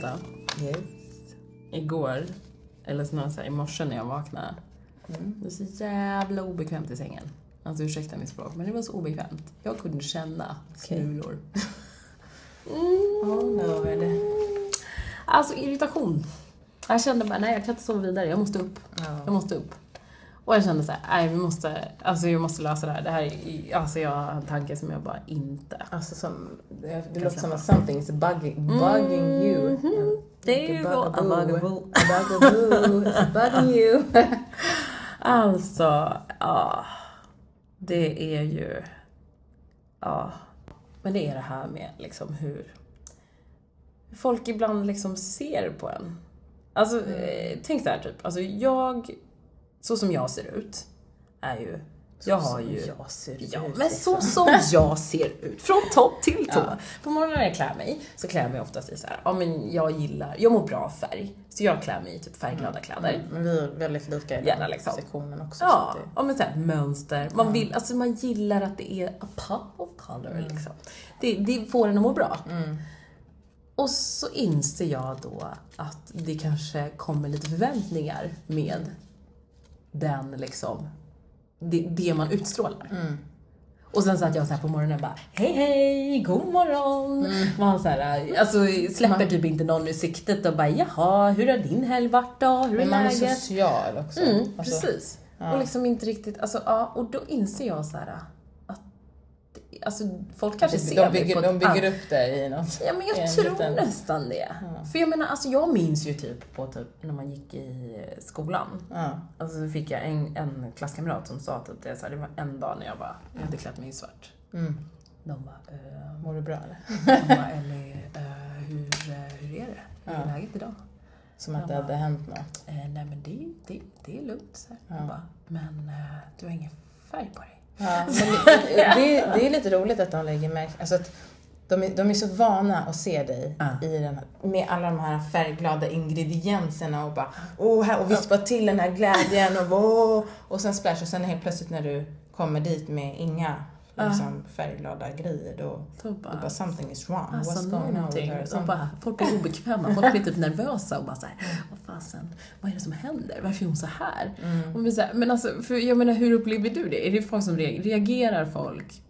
Rita, Yes. igår, eller snarare så här, i morse när jag vaknade, Mm. det var så jävla obekvämt i sängen. Alltså ursäkta mitt språk, men det var så obekvämt. Jag kunde känna smulor. Oh lord. Alltså irritation. Jag kände bara, nej jag kan inte sova vidare, jag måste upp. Jag Ja. måste upp. Och jag kände så här, nej vi måste, alltså vi måste lösa det här. Det här är, alltså jag har en tanke som jag bara inte Alltså som, det, låter som att something is bugging, bugging you. Mhm. Det är ju så, a bugaboo. A bugaboo. It's bugging you. Alltså, ja. Det är ju, ja. Men det är det här med liksom hur folk ibland liksom ser på en. Alltså, eh, tänk så här typ, alltså jag, så som jag ser ut, är ju, jag har ju Jag ser Ja, ut, men liksom. så som jag ser ut. Från topp till tå. Ja. På morgonen när jag klär mig så klär jag mig oftast i så här, ja men jag gillar, jag mår bra av färg. Så jag klär mig i typ färgglada kläder. Mm, Men vi är väldigt lika i den Gärna liksom. sektionen också. Ja, så det- ja men såhär mönster. Man vill, alltså man gillar att det är a pop of color liksom. Det, det får en att må bra. Mm. Och så inser jag då att det kanske kommer lite förväntningar med den liksom, det, det man utstrålar. Mm. Och sen satt jag så här på morgonen och bara Hej hej, god morgon! Man så här, alltså släpper typ inte någon ur siktet och bara Jaha, hur har din helg varit då? Hur är Men man är social också. Mm, Alltså, precis. ja. Och liksom inte riktigt, alltså ja, och då inser jag så här Alltså folk kanske de, ser de, mig bygger, på de bygger upp det i något. Ja men jag en tror liten- nästan det. För jag menar, alltså jag minns ju typ på typ när man gick i skolan. Ja. Alltså så fick jag en, en klasskamrat som sa typ det, så här, det var en dag när jag bara, jag hade klätt mig i svart. Mm. De bara, eh, Mår du bra eller? de bara Ellie, eh, hur, hur är det? Hur är Ja. läget idag? Som att det Ja. hade hänt något. Eh, nej men det, det, det är lugnt. Så här. Ja. Bara, men eh, du har ingen färg på dig. Ja, det, det, är lite roligt att de lägger märke alltså att de är, de är så vana att se dig Ja. i den med alla de här färgglada ingredienserna och bara åh, här, och vispa till den här glädjen och åh, och sen splash och sen helt plötsligt när du kommer dit med inga liksom, färgglada grejer då, då bara, bara something is wrong. alltså What's going on with her? Bara, folk blir obekväma, folk blir typ nervösa och bara såhär, vad fasen, vad är det som händer? Varför är hon så här? Mm. Och blir så här men alltså, för jag menar hur upplever du det? Är det folk som reagerar, reagerar folk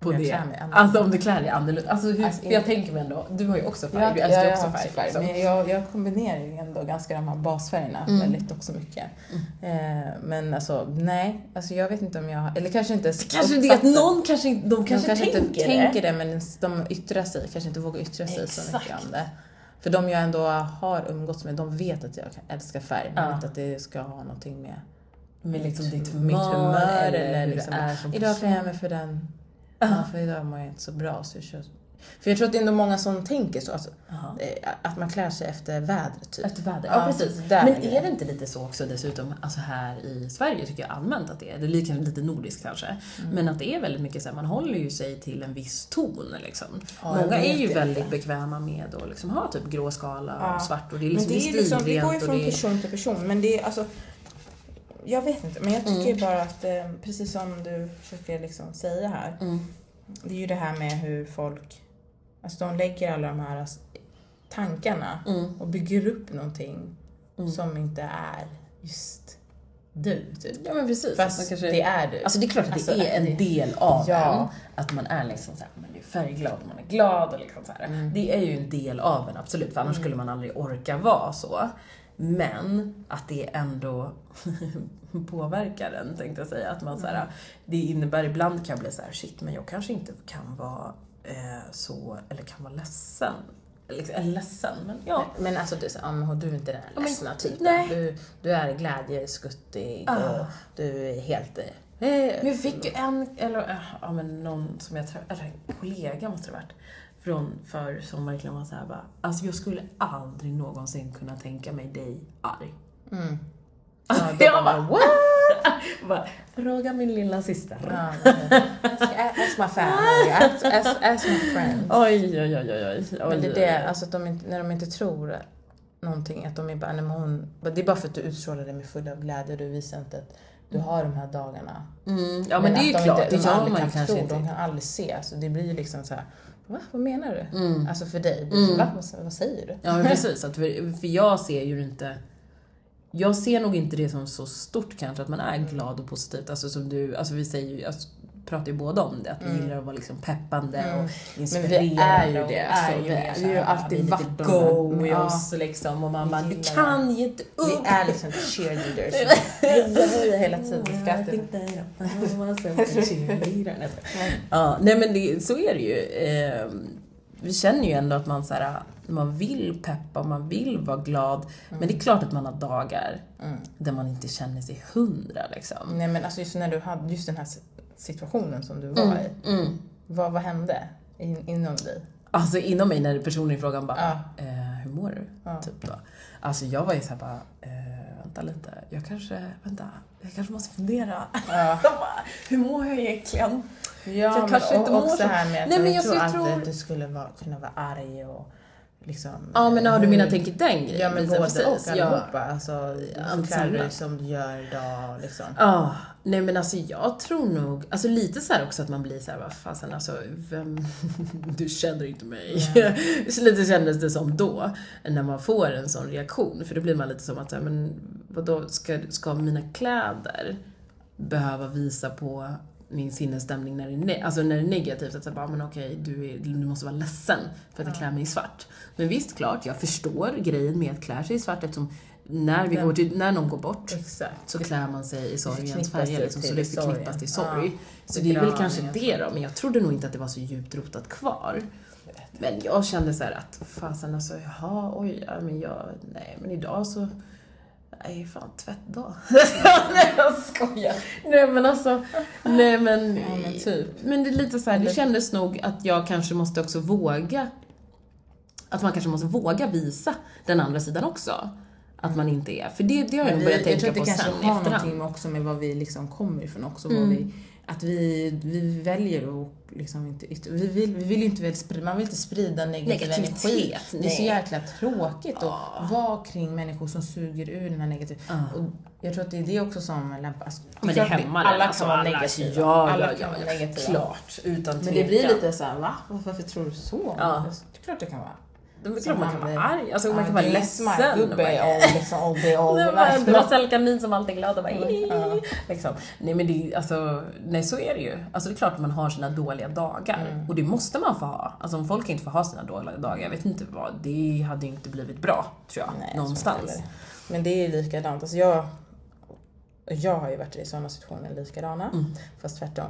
på det? klär. Alltså om du klär dig annorlunda. Alltså, hur, Alltså, jag tänker mig ändå, du har ju också färg, du Ja, älskar ju också färg. också liksom. Men jag, jag kombinerar ju ändå ganska de här basfärgerna Mm. väldigt också mycket. Eh, men alltså, nej. Alltså jag vet inte om jag Eller kanske inte ens Kanske det att någon kanske, de de kanske, kanske tänker, inte tänker det, men de yttrar sig. Kanske inte vågar yttra sig så mycket Exakt. om det. För de jag ändå har umgåtts med, de vet att jag älskar färg. Men Ja. inte att det ska ha någonting med med liksom ditt humör, mitt humör eller, eller liksom, det Idag klär jag mig för den. Ja, för idag mår jag inte så bra. Så jag kör. För jag tror att det är ändå många som tänker så. Alltså, eh, att man klär sig efter vädret typ. Efter väder. Ja, Ja, precis. där Men är det. inte lite så också dessutom, alltså här i Sverige tycker jag allmänt att det är, det är lite nordiskt kanske, Mm. men att det är väldigt mycket så här, man håller ju sig till en viss ton liksom. Ja, Många är ju det. väldigt bekväma med att liksom ha typ grå skala Ja. och svart och det är Men liksom, det, är liksom, det går ju stilrent från det person till person. Men det är alltså... Jag vet inte, men jag tycker Mm. bara att eh, precis som du försöker liksom säga här. Mm. Det är ju det här med hur folk... Alltså de lägger alla de här s- tankarna Mm. och bygger upp någonting Mm. som inte är just du, typ. Ja men precis. Fast kanske- det är du. Alltså det är klart att Alltså, det är en det- del av Ja. en. Att man är liksom såhär, man är färgglad och man är glad och liksom så. Mm. Det är ju en del av en, absolut. För annars skulle man aldrig orka vara så. Men att det ändå påverkar en, tänkte jag säga. Att man så Mm. här, det innebär ibland kan jag bli så här, shit, men jag kanske inte kan vara eh, så, eller kan vara ledsen. Liksom, ledsen, men ja. Men alltså, du, men du är inte den här men- ledsna typen. nej. Du, du är glädjeskuttig Ah. och du är helt... Eh, Men jag fick ju en, eller eh, ja men någon som jag träffade, eller en kollega måste det ha varit, från för som verkligen var såhär bara, alltså jag skulle aldrig någonsin kunna tänka mig dig arg. Mm. Ja, då jag bara, what? bara, fråga min lilla syster. Ja, ask, my family, ask, ask, ask my friends. Oj, oj, oj, oj, oj. Men det är det, alltså att de inte, när de inte tror någonting, att de är bara, nej, men hon, det är bara för att du utstrålar dig med full av glädje, du visar inte att du har de här dagarna. Mm, ja men, det är ju de klart, inte, det de gör man kanske tro, inte. De kan aldrig se, så det blir liksom så här, va? Vad menar du? Mm. Alltså för dig, är så, va? Vad, säger du? Ja precis, att för, för jag ser ju inte jag ser nog inte det som så stort kanske, att man är glad och positivt. Alltså som du, alltså vi säger ju, alltså, pratar ju båda om det, att vi gillar att vara liksom peppande och Men inspirerande. vi är ju och det. är så ju vi, det, vi är ju alltid lite varit de go i ja. oss liksom. Och man bara, Vi du kan ge inte Vi upp! är liksom cheerleaders. Heja, heja hela tiden. Skrattar. Ja, nej men det, så är det ju. Eh, vi känner ju ändå att man, så här, man vill peppa, man vill vara glad. Men det är klart att man har dagar Mm. där man inte känner sig hundra liksom. Nej men alltså just när du hade just den här situationen som du var i. Mm. Vad, vad hände in, inom dig? Alltså inom mig när personen i frågan bara, Ja. eh, hur mår du? Ja. Typ då. Alltså jag var ju såhär bara, eh, vänta lite, jag kanske, vänta, jag kanske måste fundera. Ja. Jag bara, hur mår jag egentligen? Ja, Jag men kanske inte och, mår också så- här med att Nej, men jag, jag tror alltid tror- att du skulle vara, kunna vara arg och liksom... Ja men ja, du menar tänker den grejen? Ja men Lisa, både precis. och Ja. allihopa. Alltså, Allt kläder samlat. som du gör idag liksom. Ja, nej men alltså jag tror nog, alltså lite så här också att man blir så här, vad fasen alltså, vem, du känner inte mig. så lite kändes det som då, när man får en sån reaktion. För då blir man lite som att, så här, men vadå, ska, ska mina kläder behöva visa på min sinnesstämning när det är, ne- alltså när det är negativt? Att säga, men okej, du, är, du måste vara ledsen för att jag klär mig i svart. Men visst, klart, jag förstår grejen med att klä sig i svart eftersom när, vi går till, när någon går bort Exakt. så klär man sig i sorgens färger liksom, så det förknippas till sorg. Ja, så det är väl kanske det då, men jag trodde nog inte att det var så djupt rotat kvar. Men jag kände så här att, fasen alltså, jaha, oj, ja, men jag, nej men idag så, nej fan tvättdag. nej jag skojar. Nej men alltså, nej men, Ja, men typ. men det är lite så här, det kändes nog att jag kanske måste också våga, att man kanske måste våga visa den andra sidan också. Att man inte är, för det, det har jag vi, börjat jag tror tänka att det på kanske sen i har efterhand. någonting med också med var vi liksom kommer ifrån också. Mm. Vi, att vi, vi väljer att liksom inte, vi vill, vi vill inte man vill inte sprida negativ Negativitet, energi. Det är så jäkla tråkigt att vara kring människor som suger ur den här negativa. Ja. Och jag tror att det är det också som lämpas. Men det vi- hämmar Alla alltså, kan vara alla- negativa. Ja, alla kan vara negativa. Klart, utan Men det blir tvekan. lite såhär, va? Varför tror du så? Ja. Det är klart det kan vara. Det är klart man kan vara arg, alltså man kan vara ledsen. kan- och liksom night. Marcel Kanin som alltid är glad och bara liksom. Nej men det, alltså, nej så är det ju. Alltså det är klart att man har sina dåliga dagar. Mm. Och det måste man få ha. Alltså om folk inte får ha sina dåliga dagar, jag vet inte vad, det hade ju inte blivit bra, tror jag. Nej, jag någonstans. heller. Men det är likadant. Alltså jag, jag har ju varit i sådana situationer likadana, Mm. fast tvärtom.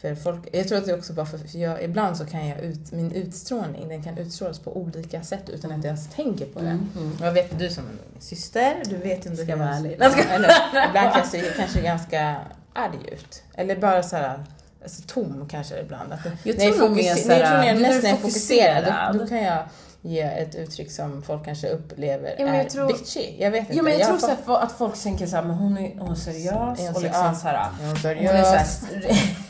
För folk, jag tror att det är också bara för, för jag, ibland så kan jag ut, min utstrålning, den kan utstrålas på olika sätt utan att jag ens tänker på det. Mm, mm. Jag vet du som min syster, du vet inte Ska vara jag- ärlig. Ja, eller, ibland kan jag se kanske ganska arg ut. Eller bara så här, alltså, tom kanske ibland. Att, Jag när tror mer nej, jag du mer är nästan när jag är fokuserad, fokuserad. då, då kan jag ge ett uttryck som folk kanske upplever Ja, jag är tror- bitchy. Jag vet inte. Jo men jag, tror har så att folk tänker såhär, men hon är, hon är seriös Är hon och ser- liksom ja. såhär, Är hon är såhär, seriös?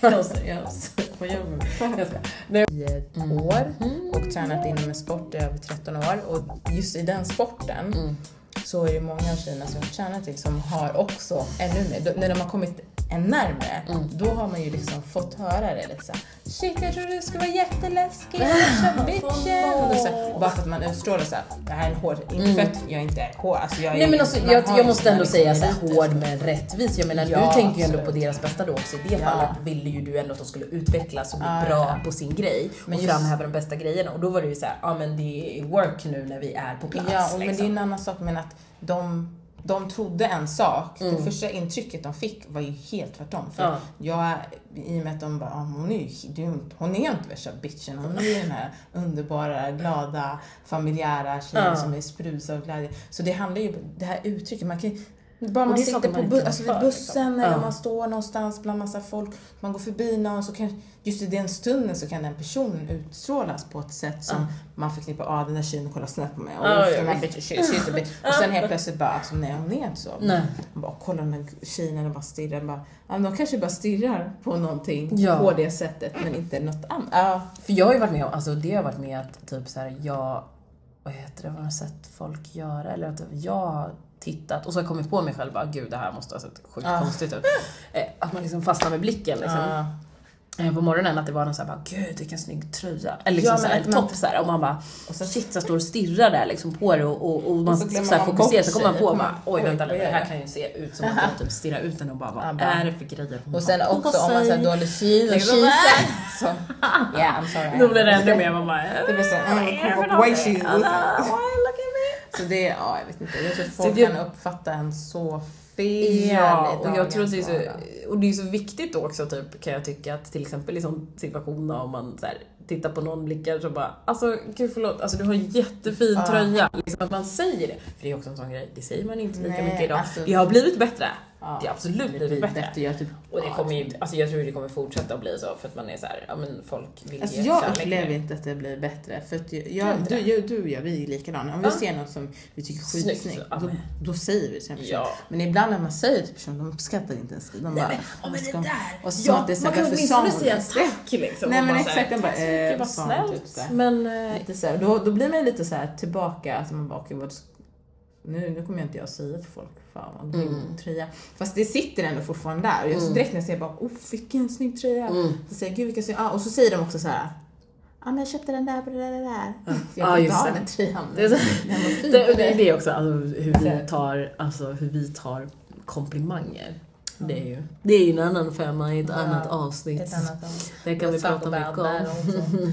hon är seriös. Vad gör? Jag Nej. i ett år och tränat inom en sport i över 13 år och just i den sporten Mm. så är det många av tjejerna som jag tränar till som har också ännu mer, när de har kommit än närmare, Mm. då har man ju liksom fått höra det lite såhär Shit jag trodde du skulle vara jätteläskig, värsta bitchen. Så bara för att man utstrålar såhär, det här är en hård, inte för att jag inte är hård, alltså jag är Nej men alltså, jag, jag måste sina ändå liksom säga så här, meriter. hård men rättvis. Jag menar Ja, du tänker ju ändå på deras bästa då också. I det Ja. fallet ville ju du ändå att de skulle utvecklas och bli Ja, bra ja. på sin grej Men och just- framhäva de bästa grejerna. Och då var det ju så här, ja men det är work nu när vi är på plats. Ja, och, men det är liksom. en annan sak men att de, de trodde en sak. Mm. Det första intrycket de fick var ju helt tvärtom. För Ja. jag, I och med att de bara, ah, hon är ju hon är inte värsta bitchen. Hon är ju den här underbara, glada, familjära tjejen Ja. som är sprudlad av glädje. Så det handlar ju det här uttrycket. Man kan, bara Och man sitter på man bu- alltså vid för, bussen liksom. eller Ja. man står någonstans bland massa folk, man går förbi någon så kan just i den stunden så kan den personen utstrålas på ett sätt som Ja. man förknippar, ah den där tjejen kollar snett på mig. Och, Ja, ja, den she's she's bitch. och sen helt plötsligt bara, alltså, nej hon är inte så. Nej. Man bara, kolla de här tjejerna, de bara stirrar. Bara, ja, de kanske bara stirrar på någonting Ja. på det sättet men inte något annat. Ja. För jag har ju varit med om, alltså det har varit med att typ så här, jag, vad heter det, vad har sett folk göra? Eller att jag tittat och så har jag kommit på mig själv bara, gud det här måste ha sett sjukt Ja. konstigt ut. Eh, Att man liksom fastnar med blicken liksom. Ja. eh, på morgonen att det var någon såhär bara gud vilken snygg tröja. Eller liksom Ja, såhär, en topp såhär och man bara och så shit så står och stirrar där liksom på det och, och, och man så såhär man fokuserar så kommer man på och bara oj vänta lite det här jag? kan ju se ut som att jag typ stirrar ut den och bara vad Ja, bara- är det för grejer hon Och sen på också om man har dålig syn och kisar. Så, yeah I'm sorry. Då blir det ännu mer man bara Det blir white shoes. Så det, ja jag vet inte. Jag tror att folk det- kan uppfatta en så fel Ja, och jag tror att det är så, och det är så viktigt då också typ, kan jag tycka, att till exempel i sån situation om man så här, tittar på någon blickar så bara, alltså gud förlåt, alltså du har en jättefin Ja. tröja. Liksom att man säger det, för det är också en sån grej, det säger man inte lika Nej, mycket idag. alltså- det har blivit bättre. Ja, det har absolut det blir bättre. bättre. Jag, typ, Och det kommer ju, alltså jag tror det kommer fortsätta att bli så för att man är så här, ja men folk vill Alltså ge jag upplever inte att det blir bättre. För att jag, jag, du, jag, du och jag, vi är likadana. Om vi Ja. ser något som vi tycker är Snyggt, skitsnyggt, ja, då, då säger vi till en person. Ja. Men ibland när man säger till personen, de uppskattar inte ens. De bara, Nej, men, ja, men "Vad det ska- där! Och så som att det är så man kan åtminstone säga tack liksom. Nej, men exakt, den bara, eh, typ snällt. Men, Lite så då, då blir man lite så här tillbaka, att man bara, okej, vad, nu, nu kommer jag inte jag säga till folk, fan vad grym Mm. tröja. Fast det sitter ändå fortfarande där. Och jag, Mm. direkt när jag ser bara, oh vilken snygg tröja. Mm. Så säger jag, gud vilken snygg, ah, och så säger de också så här, ja men jag köpte den där på det där, där. Ja. Jag Ja, vill just det. den tröjan. Det. Det, det, det är också alltså, hur, vi tar, alltså, hur vi tar komplimanger. Det är ju, det är ju en annan femma i ett Ja, annat avsnitt. Ett annat ord. det kan vi prata mycket om.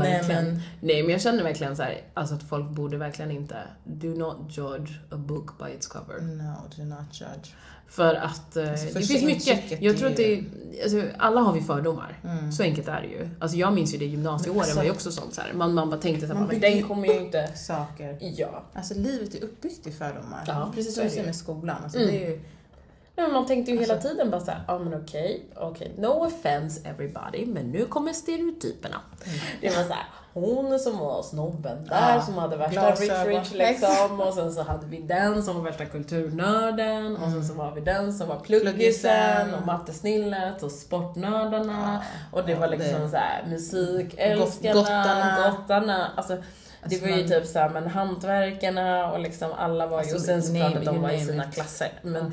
also. Nej Verkligen. men, Nej men jag känner verkligen så här, alltså att folk borde verkligen inte, do not judge a book by its cover. no do not judge. För att eh, Alltså, det finns mycket, jag tror att det är, alltså, alla har vi fördomar. Mm. Så enkelt är det ju. Alltså jag minns ju det gymnasieåren alltså- var ju också sånt så här. Man, man bara tänkte såhär, Man men bygger den kommer ju inte... Saker. Ja. Alltså livet är uppbyggt i fördomar. Ja, Precis som du säger med skolan. Alltså, Mm. det är ju, Nej, man tänkte ju hela Alltså- tiden bara såhär, ja men okej, okej, no offense everybody, men nu kommer stereotyperna. Det var såhär, hon som var snobben där Ja, som hade värsta rich liksom och sen så hade vi den som var värsta kulturnörden och sen så var vi den som var pluggisen och mattesnillet och sportnördarna och det ja, var liksom det- såhär musikälskarna, Gottarna. gottarna. Alltså, det Alltså var ju typ såhär, men hantverkarna och liksom alla var ju, Alltså, och sen såklart att de var i sina it. klasser. Men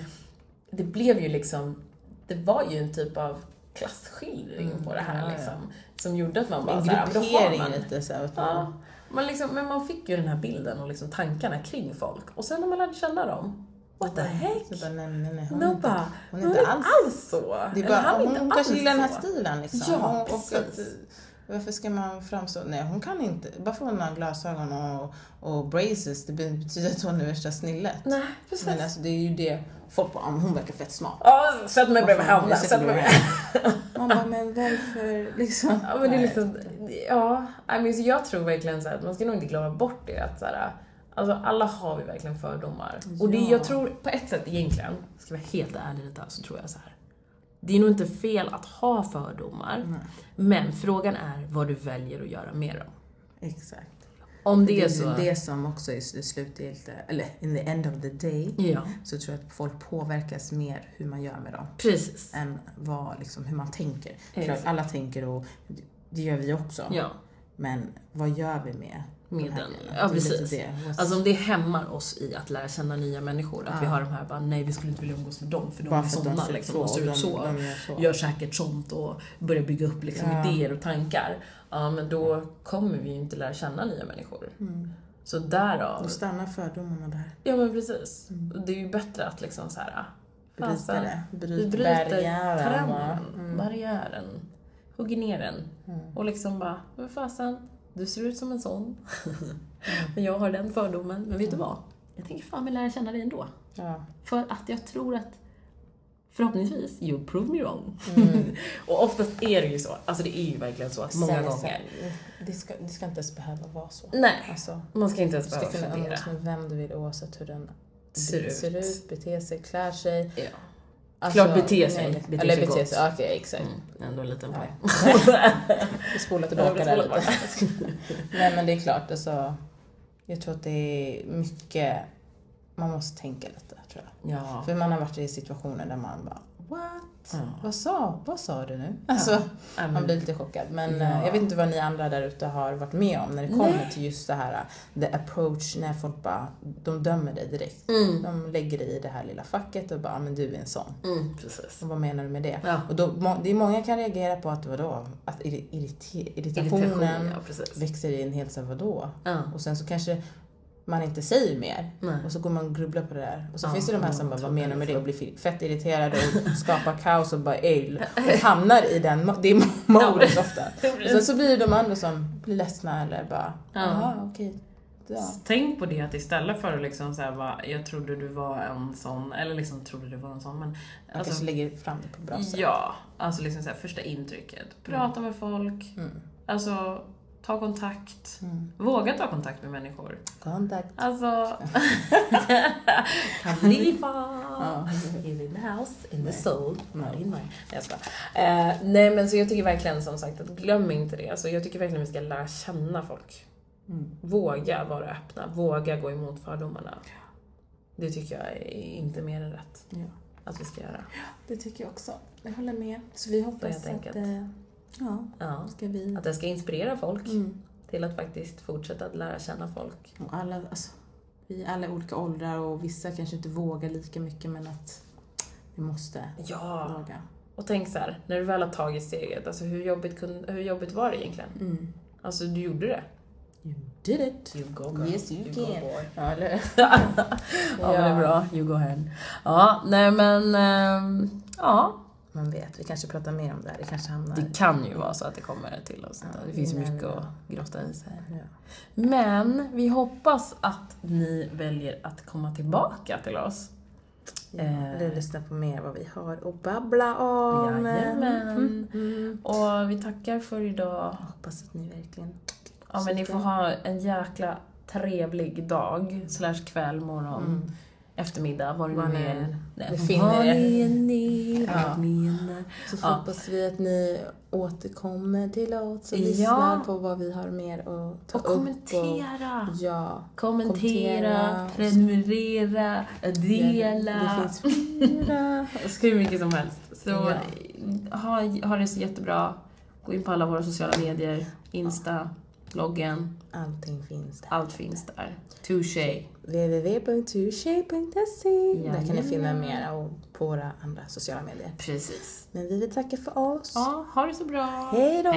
det blev ju liksom, det var ju en typ av klasskildring på det här Mm, ja, ja. liksom. Som gjorde att man bara en såhär, då har man. lite så här. Ja. Man liksom, men man fick ju den här bilden och liksom tankarna kring folk. Och sen när man lärde känna dem, what the heck? Så bara, nej, nej, nej, hon, inte, bara, hon hon är inte alls så. Det är bara, han hon, hon kanske gillar den här stilen liksom. Ja, och, och att, varför ska man framstå... Nej, hon kan inte. Bara för att hon har glasögon och, och braces, det betyder att hon är värsta snillet. Nej, precis. Men alltså det är ju det, folk bara, "Ah, hon verkar fett smart. Ja, sätt mig bredvid henne. Sätt mig Man bara, men varför liksom? Ja, men det är liksom, ja, I mean, så jag tror verkligen så här, att man ska nog inte glömma bort det att så här, alltså alla har vi verkligen fördomar. Och det, Ja. jag tror på ett sätt egentligen, ska jag vara helt ärlig lite, så tror jag så här. Det är nog inte fel att ha fördomar, Nej, men frågan är vad du väljer att göra med dem. exakt. Om det Det är är så... det som också är det slutgiltiga, eller in the end of the day, Ja, så tror jag att folk påverkas mer hur man gör med dem. precis. än vad, liksom, hur man tänker. Exakt. alla tänker och det gör vi också. Ja, Men vad gör vi med med de den. Ja, precis. det. Alltså om det hämmar oss i att lära känna nya människor, att vi Ja. har de här bara, nej vi skulle inte vilja umgås med dem för de bara är ser liksom, och ser de, ut så. De gör så. gör säkert sånt och börjar bygga upp liksom Ja. idéer och tankar. Ja, men då kommer vi ju inte lära känna nya människor. Mm. Så därav... Då stannar fördomarna där. Ja, men precis. Mm. Det är ju bättre att liksom så här... Bryta fasen, det. Vi Bryta bryter barriären. trenden, Mm. barriären, hugger ner den Mm. och liksom bara, men fasen, du ser ut som en sån. Men jag har den fördomen. Men vet du vad? Jag tänker fan vill lära känna dig ändå. Ja. För att jag tror att förhoppningsvis, you prove me wrong. Mm. och oftast är det ju så. Alltså det är ju verkligen så. Många Sen- gånger. sen- Det ska, det ska inte ens behöva vara så. Nej, Alltså, man ska inte du ens ska behöva kunna fundera. umgås med vem du vill oavsett hur den Ser ut. ser ut beter sig, klär sig. Ja. Alltså, Klart beter sig. nej, Beter eller sig gott. sig, okej exakt. Mm, ändå en liten poäng. Vi spolar tillbaka där lite. Nej men det är klart, alltså, jag tror att det är mycket, man måste tänka lite tror jag. Ja. För man har varit i situationer där man bara what? Ja. Vad, sa, vad sa du nu? Alltså, Ja, men- man blir lite chockad. Men Ja. eh, jag vet inte vad ni andra där ute har varit med om när det kommer Nej. till just det här, eh, the approach, när folk bara, de dömer dig direkt. Mm. De lägger dig i det här lilla facket och bara, "Ah, men du är en sån. Mm, precis. Och vad menar du med det? Ja. Och då, det är många kan reagera på att vadå? Att irri- irrite, irritationen Irritation, ja växer i en helt så vadå? Ja. Och sen så kanske man inte säger mer. Nej. Och så går man och grubblar på det där. Och så Ja, finns det de här som ja, bara, vad menar med det? Och blir fett irriterade och skapar kaos och bara ej. Och hamnar i den, det modet ofta. Och sen så blir det de andra som blir ledsna eller bara, Ja. jaha okej. Ja. Tänk på det att istället för att liksom säga bara, jag trodde du var en sån, eller liksom trodde du var en sån, men Man alltså, kanske lägger fram det på bra sätt. ja, alltså liksom så här, första intrycket. Prata med folk, Mm. alltså ta kontakt. Mm. Våga ta kontakt med människor. Kontakt. Alltså... Khalifa Ja. is in the house, in the soul, not in mine. Nej, jag skojar. eh, Nej men så jag tycker verkligen som sagt att glöm inte det. Alltså, jag tycker verkligen vi ska lära känna folk. Mm. Våga vara öppna, våga gå emot fördomarna. Det tycker jag är inte mer än rätt Ja. att vi ska göra. Det tycker jag också. Jag håller med. Så vi hoppas helt att, enkelt. Ja, Ja. ska vi... Att det ska inspirera folk Mm. till att faktiskt fortsätta att lära känna folk. Och alla, alltså, vi är alla olika åldrar och vissa kanske inte vågar lika mycket men att vi måste Ja, våga. och tänk så här, när du väl har tagit steget, alltså hur jobbigt, kunde, hur jobbigt var det egentligen? Mm. Alltså du gjorde det. You did it! You go Yes, you go can. boy. Ja, eller ja, men det är bra. You go ahead. Ja, nej men, ehm, ja. Man vet, vi kanske pratar mer om det här. Det kanske hamnar... Det kan ju vara så att det kommer till oss. Ja, det finns ju mycket att grotta i sig. Ja. Men vi hoppas att ni väljer att komma tillbaka till oss. Ja, Eh. Eller lyssna på mer vad vi har att babbla om. Jajamän. Mm, mm. Och vi tackar för idag. Jag hoppas att ni verkligen... Ja, men ni får ha en jäkla trevlig dag, slash kväll, morgon, Mm. Eftermiddag, vad det Vad nu ni är. befinner Vad er. ni än är, Ja. Så Ja. hoppas vi att ni återkommer till oss och Ja. lyssnar på vad vi har mer att ta Och upp. kommentera! Och, ja. Kommentera, Kommentera. prenumerera, dela. Det finns flera. Hur mycket som helst. Så Ja. ha, ha det så jättebra. Gå in på alla våra sociala medier. Insta, bloggen. Allting finns där. Allt finns där. Touché. www.touche.se Där kan ni finna mera och på våra andra sociala medier. Precis. Men vi vill tacka för oss. Ja, ha det så bra. Hej då.